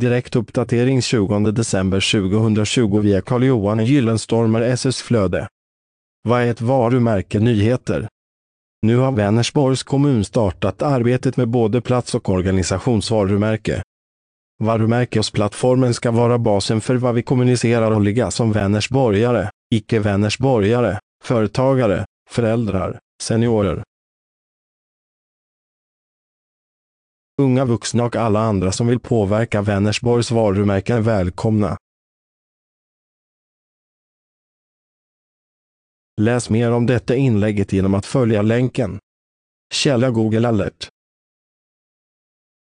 Direktuppdatering 20 december 2020 via Carl-Johan Gyllenstormer SS Flöde. Vad är ett varumärke nyheter? Nu har Vänersborgs kommun startat arbetet med både plats och organisationsvarumärke. Varumärkesplattformen ska vara basen för vad vi kommunicerar och ligga som Vänersborgare, icke-Vänersborgare, företagare, föräldrar, seniorer. Unga vuxna och alla andra som vill påverka Vänersborgs varumärke är välkomna. Läs mer om detta inlägget genom att följa länken. Källa Google alert